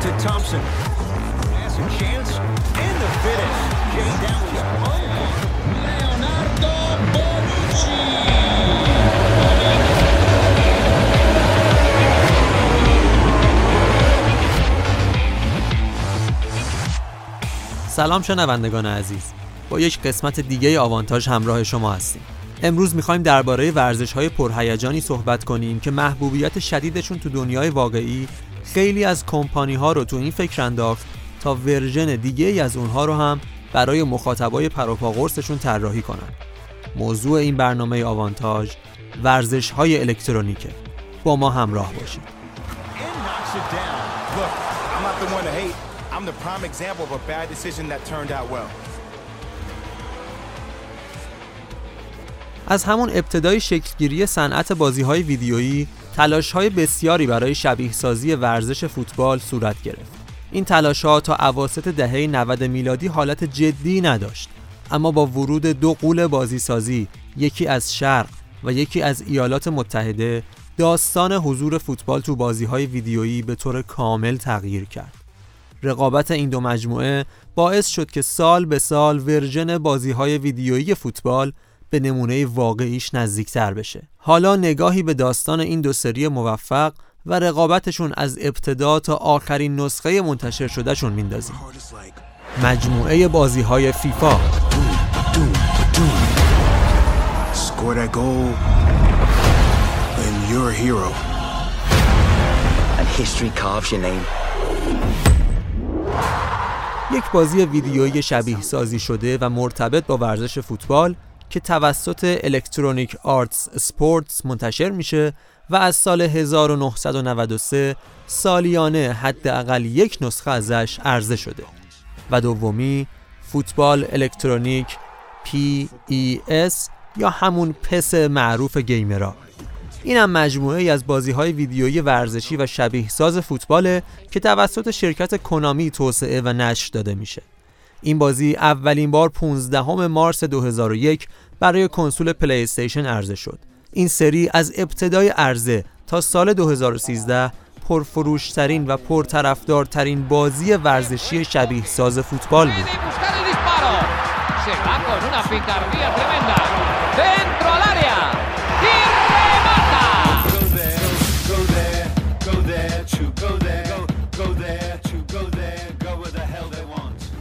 to Thompson. Has a chance in the finish. Jay Downs Leonardo Bonucci. سلام شنوندگان عزیز با یک قسمت دیگه آوانتاژ همراه شما هستیم امروز می‌خوایم درباره ورزش های پرهیجانی صحبت کنیم که محبوبیت شدیدشون تو دنیای واقعی خیلی از کمپانی ها رو تو این فکر انداخت تا ورژن دیگه ای از اونها رو هم برای مخاطبای پروپاگورسشون طراحی کنن. موضوع این برنامه آوانتاژ ورزش های الکترونیکه. با ما همراه باشید. از همون ابتدای شکلگیری صنعت بازی های ویدیویی تلاش های بسیاری برای شبیه سازی ورزش فوتبال صورت گرفت. این تلاش ها تا اواسط دهه 90 میلادی حالت جدی نداشت اما با ورود دو قول بازی سازی یکی از شرق و یکی از ایالات متحده داستان حضور فوتبال تو بازی های ویدیویی به طور کامل تغییر کرد. رقابت این دو مجموعه باعث شد که سال به سال ورژن بازی های ویدیویی فوتبال به نمونه واقعیش نزدیکتر بشه حالا نگاهی به داستان این دو سری موفق و رقابتشون از ابتدا تا آخرین نسخه منتشر شدهشون میندازیم مجموعه بازی های فیفا Score that goal, and you're a hero. and history carves your name. یک بازی ویدیویی شبیه سازی شده و مرتبط با ورزش فوتبال که توسط Electronic Arts Sports منتشر میشه و از سال 1993 سالیانه حداقل یک نسخه ازش عرضه شده. و دومی فوتبال الکترونیک PES یا همون PES معروف gamer ا این هم مجموعه ای از بازی های ویدیویی ورزشی و شبیه ساز فوتباله که توسط شرکت کنامی توسعه و نشر داده میشه. این بازی اولین بار 15 مارس 2001 برای کنسول پلی استیشن عرضه شد. این سری از ابتدای عرضه تا سال 2013 پرفروشترین و پرطرفدارترین بازی ورزشی شبیه ساز فوتبال بود.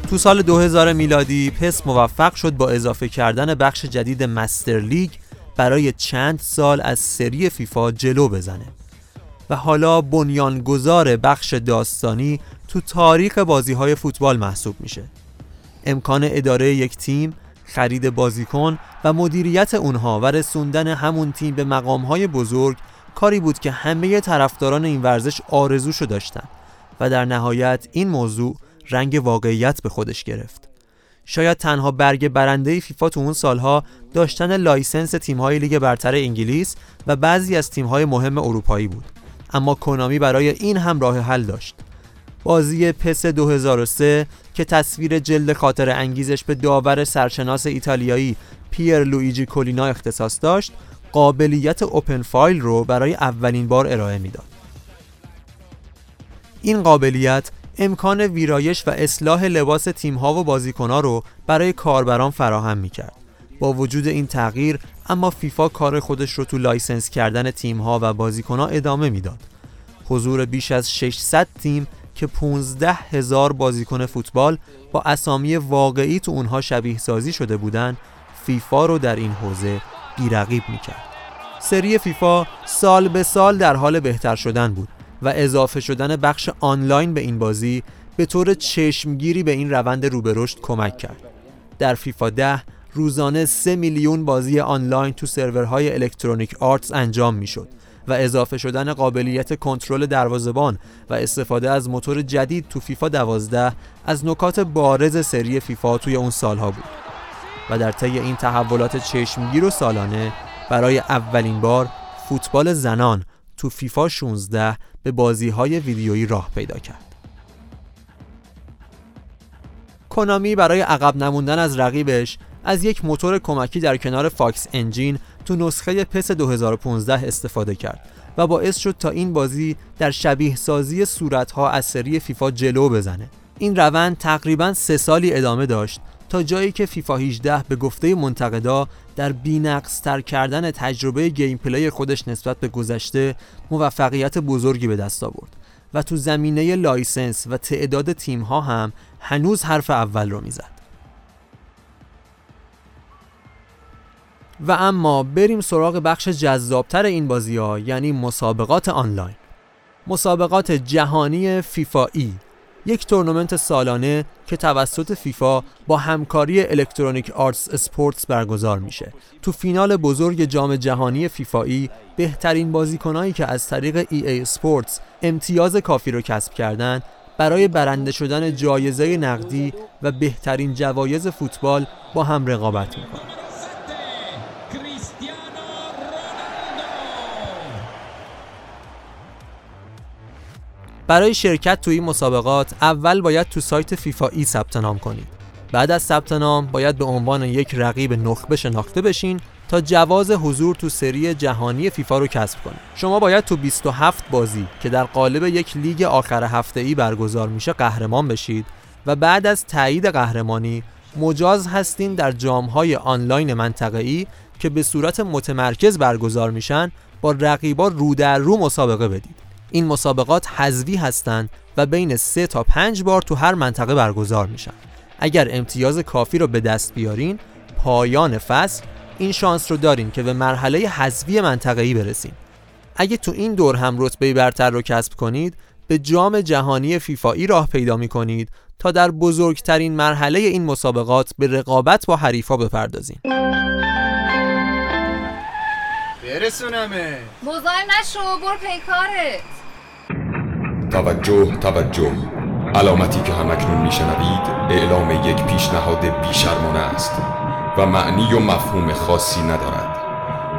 تو سال 2000 میلادی پس موفق شد با اضافه کردن بخش جدید مستر لیگ برای چند سال از سری فیفا جلو بزنه. و حالا بنیانگذار بخش داستانی تو تاریخ بازی های فوتبال محسوب میشه. امکان اداره یک تیم خرید بازیکن و مدیریت اونها و رسوندن همون تیم به مقامهای بزرگ کاری بود که همه طرفداران این ورزش آرزوشو داشتن. و در نهایت این موضوع رنگ واقعیت به خودش گرفت. شاید تنها برگ برنده فیفا تو اون سالها داشتن license تیم‌های لیگ برتر انگلیس و بعضی از تیم‌های مهم اروپایی بود. اما کنامی برای این هم راه حل داشت. بازی PES 2003 که تصویر جلد خاطره انگیزش به داور سرشناس ایتالیایی پیر لویجی کولینا اختصاص داشت قابلیت open file رو برای اولین بار ارائه می‌داد. این قابلیت امکان ویرایش و اصلاح لباس تیم‌ها و بازیکن‌ها رو برای کاربران فراهم می‌کرد. با وجود این تغییر اما فیفا کار خودش رو تو license کردن تیم‌ها و بازیکن‌ها ادامه می‌داد. حضور بیش از 600 تیم که 15 هزار بازیکن فوتبال با اسامی واقعی تو اونها شبیه سازی شده بودن فیفا رو در این حوزه بیرقیب می‌کرد. سری فیفا سال به سال در حال بهتر شدن بود و اضافه شدن بخش آنلاین به این بازی به طور چشمگیری به این روند رو به رشد کمک کرد. در فیفا 10 روزانه 3 میلیون بازی آنلاین تو سرورهای الکترونیک آرتس انجام می‌شد و اضافه شدن قابلیت کنترل دروازه‌بان و استفاده از موتور جدید تو فیفا 12 از نکات بارز سری فیفا توی اون سالها بود و در طی این تحولات چشمگیر و سالانه برای اولین بار فوتبال زنان تو فیفا 16 به بازی های ویدیویی راه پیدا کرد. کنامی برای عقب نموندن از رقیبش از یک موتور کمکی در کنار Fox Engine تو نسخه PES 2015 استفاده کرد و باعث شد تا این بازی در شبیه سازی صورتها از سری فیفا جلو بزنه این روند تقریبا سه سالی ادامه داشت تا جایی که فیفا 18 به گفته منتقدا در بینقص تر کردن تجربه gameplay خودش نسبت به گذشته موفقیت بزرگی به دست آورد و تو زمینه license و تعداد تیم ها هم هنوز حرف اول رو می‌زد. و اما بریم سراغ بخش جذابتر این بازی ها یعنی مسابقات آنلاین مسابقات جهانی فیفا ای یک تورنمنت سالانه که توسط فیفا با همکاری Electronic Arts Sports برگزار میشه. تو فینال بزرگ جام جهانی فیفا بهترین بازیکنایی که از طریق EA Sports امتیاز کافی رو کسب کردن برای برنده شدن جایزه نقدی و بهترین جوایز فوتبال با هم رقابت می‌کنن. برای شرکت توی این مسابقات اول باید تو سایت فیفا ای ثبت نام کنید. بعد از ثبت نام باید به عنوان یک رقیب نخبه شناخته بشین تا جواز حضور تو سری جهانی فیفا رو کسب کنید. شما باید تو 27 بازی که در قالب یک لیگ آخر هفته ای برگزار میشه قهرمان بشید و بعد از تایید قهرمانی مجاز هستین در جامهای آنلاین منطقه‌ای که به صورت متمرکز برگزار میشن با رقیبا رو در رو مسابقه بدید. این مسابقات حذوی هستند و بین 3 تا 5 بار تو هر منطقه برگزار میشن. اگر امتیاز کافی رو به دست بیارین، پایان فصل این شانس رو دارین که به مرحله حذفی منطقه‌ای برسین. اگه تو این دور هم رتبه برتر رو کسب کنید، به جام جهانی فیفایی راه پیدا می کنید تا در بزرگترین مرحله این مسابقات به رقابت با حریفا بپردازین. برسونمه مزاحم نشو برو پیکارت توجه توجه. علامتی که همکنون میشنوید اعلام یک پیشنهاد بیشرمانه است و معنی و مفهوم خاصی ندارد.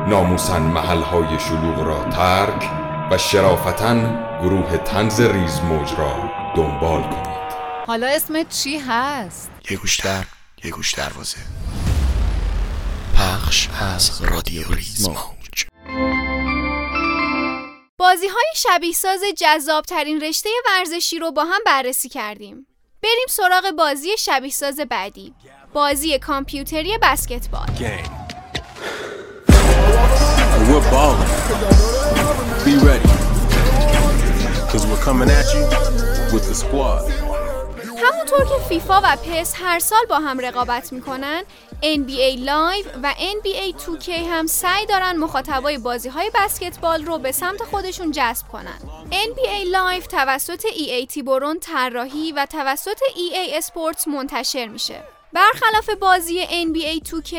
ناموسن محلهای شلوغ را ترک و شرافتا گروه تنز ریز موج را دنبال کنید. حالا اسمت چی هست؟ یه گوش در یه گوش دروازه. پخش از رادیو ریز موج. بازی های شبیه ساز جذاب ترین رشته ورزشی رو با هم بررسی کردیم. بریم سراغ بازی شبیه ساز بعدی. بازی کامپیوتری بسکتبال. Be ready. Cause we're coming at you with the squad. همونطور که فیفا و پس هر سال با هم رقابت می‌کنن NBA Live و NBA 2K هم سعی دارن مخاطبای بازی های بسکتبال رو به سمت خودشون جذب کنن. NBA Live توسط EA Tiburon طراحی و توسط EA Sports منتشر میشه. برخلاف بازی NBA 2K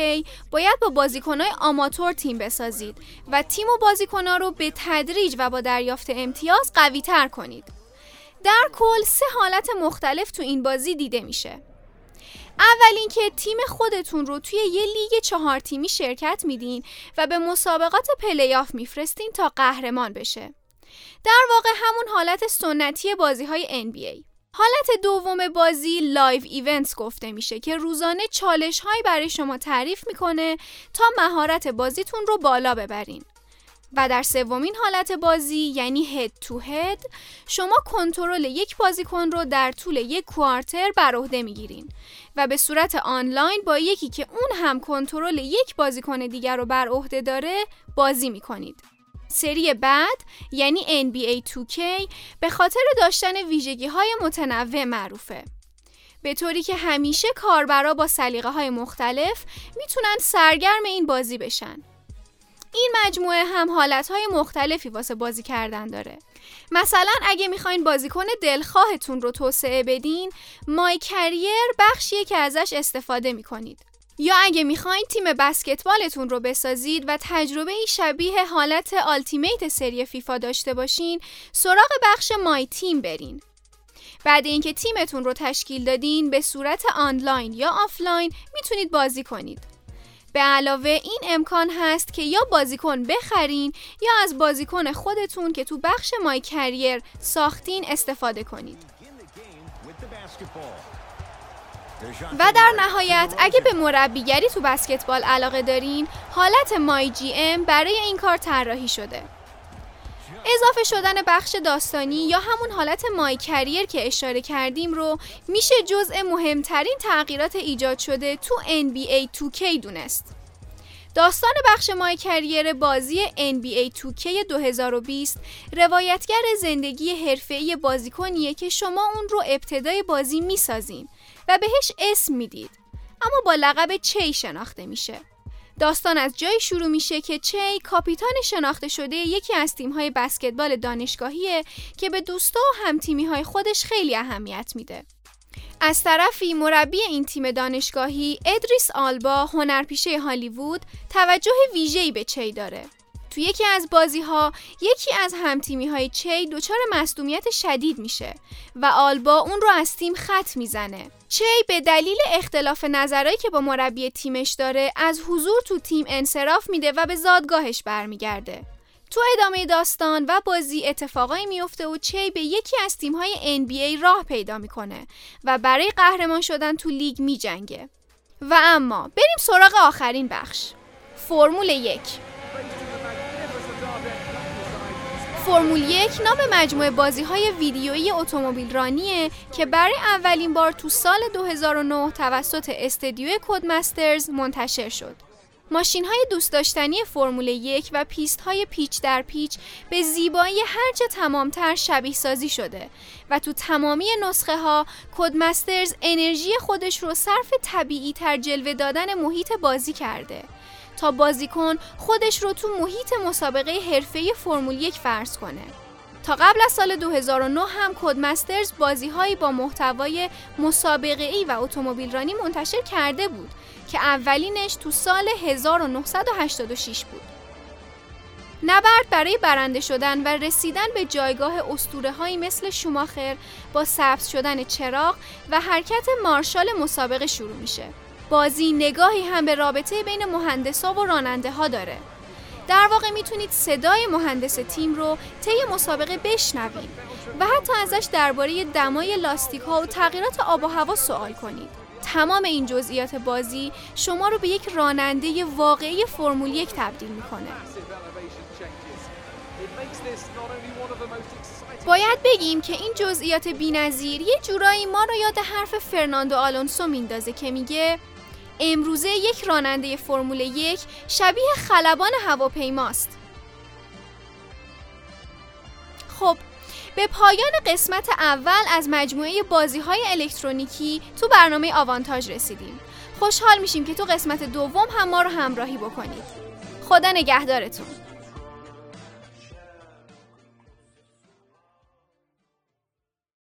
باید با بازیکنهای آماتور تیم بسازید و تیم و بازیکنها رو به تدریج و با دریافت امتیاز قوی تر کنید. در کل سه حالت مختلف تو این بازی دیده میشه. اول اینکه تیم خودتون رو توی یه لیگ چهار تیمی شرکت میدین و به مسابقات پلیاف میفرستین تا قهرمان بشه. در واقع همون حالت سنتی بازی های NBA حالت دوم بازی Live Events گفته میشه که روزانه چالش هایی برای شما تعریف می‌کنه تا مهارت بازیتون رو بالا ببرین. و در سومین حالت بازی یعنی Head to Head شما کنترل یک بازیکن رو در طول یک quarter بر عهده می‌گیرین و به صورت آنلاین با یکی که اون هم کنترل یک بازیکن دیگر رو بر عهده داره بازی می‌کنید. سری بعد یعنی NBA 2K به خاطر داشتن ویژگی های متنوع معروفه. به طوری که همیشه کاربرا با سلیقه های مختلف می‌تونن سرگرم این بازی بشن. این مجموعه هم حالتهای مختلفی واسه بازی کردن داره. مثلا اگه می‌خواین بازیکن دلخواهتون رو توسعه بدین MyCareer بخشیه که ازش استفاده می‌کنید. یا اگه می‌خواین تیم بسکتبالتون رو بسازید و تجربه شبیه حالت Ultimate سری فیفا داشته باشین سراغ بخش MyTeam برین. بعد اینکه تیمتون رو تشکیل دادین به صورت آنلاین یا آفلاین می‌تونید بازی کنید. به علاوه این امکان هست که یا بازیکن بخرین یا از بازیکن خودتون که تو بخش MyCareer ساختین استفاده کنید. و در نهایت اگه به مربیگری تو بسکتبال علاقه دارین حالت مای جی ام برای این کار طراحی شده. اضافه شدن بخش داستانی یا همون حالت مای کریر که اشاره کردیم رو میشه جزء مهمترین تغییرات ایجاد شده تو NBA 2K دونست. داستان بخش مای کریر بازی NBA 2K 2020 روایتگر زندگی حرفه‌ای بازیکنیه که شما اون رو ابتدای بازی می‌سازین و بهش اسم می‌دید اما با لقب چی شناخته میشه؟ داستان از جایی شروع میشه که چی کاپیتان شناخته شده یکی از تیم‌های بسکتبال دانشگاهیه که به دوستا و همتیمی‌های خودش خیلی اهمیت میده. از طرفی مربی این تیم دانشگاهی ادریس آلبا هنرپیشه هالیوود توجه ویژه‌ای به چی داره. تو یکی از بازی ها یکی از همتیمی های چی دچار مصدومیت شدید میشه و آلبا اون رو از تیم خط می‌زنه چی؟ به دلیل اختلاف نظرهایی که با مربی تیمش داره از حضور تو تیم انصراف میده و به زادگاهش برمیگرده. تو ادامه داستان و بازی اتفاقایی میفته و چی به یکی از تیم‌های NBA راه پیدا می‌کنه و برای قهرمان شدن تو لیگ میجنگه. و اما بریم سراغ آخرین بخش. فرمول یک. فرمول یک نام مجموعه بازی های ویدیویی اتومبیل رانیه که برای اولین بار تو سال 2009 توسط استدیو کودمسترز منتشر شد. ماشین های دوست داشتنی فرمول یک و پیست های پیچ در پیچ به زیبایی هرچه تمامتر شبیه سازی شده و تو تمامی نسخه ها کودمسترز انرژی خودش رو صرف طبیعی تر جلوه دادن محیط بازی کرده. تا بازیکن خودش رو تو محیط مسابقه حرفه‌ای فرمول یک فرض کنه. تا قبل از سال 2009 هم کودمسترز بازیهایی با محتوای مسابقه ای و اتومبیل رانی منتشر کرده بود که اولینش تو سال 1986 بود. نبرد برای برنده شدن و رسیدن به جایگاه اسطوره هایی مثل شوماخر با سبز شدن چراغ و حرکت مارشال مسابقه شروع میشه. بازی نگاهی هم به رابطه بین مهندسا و راننده ها داره. در واقع می‌تونید صدای مهندس تیم رو طی مسابقه بشنوید و حتی ازش درباره دمای لاستیک ها و تغییرات آب و هوا سوال کنید. تمام این جزئیات بازی شما رو به یک راننده واقعی فرمول یک تبدیل می‌کنه. باید بگیم که این جزئیات بی‌نظیر یه جورایی ما رو یاد حرف فرناندو آلونسو میندازه که میگه امروزه یک راننده فرمول یک شبیه خلبان هواپیماست. خب به پایان قسمت اول از مجموعه بازی های الکترونیکی تو برنامه آوانتاژ رسیدیم. خوشحال میشیم که تو قسمت دوم هم ما رو همراهی بکنید. خدا نگهدارتون.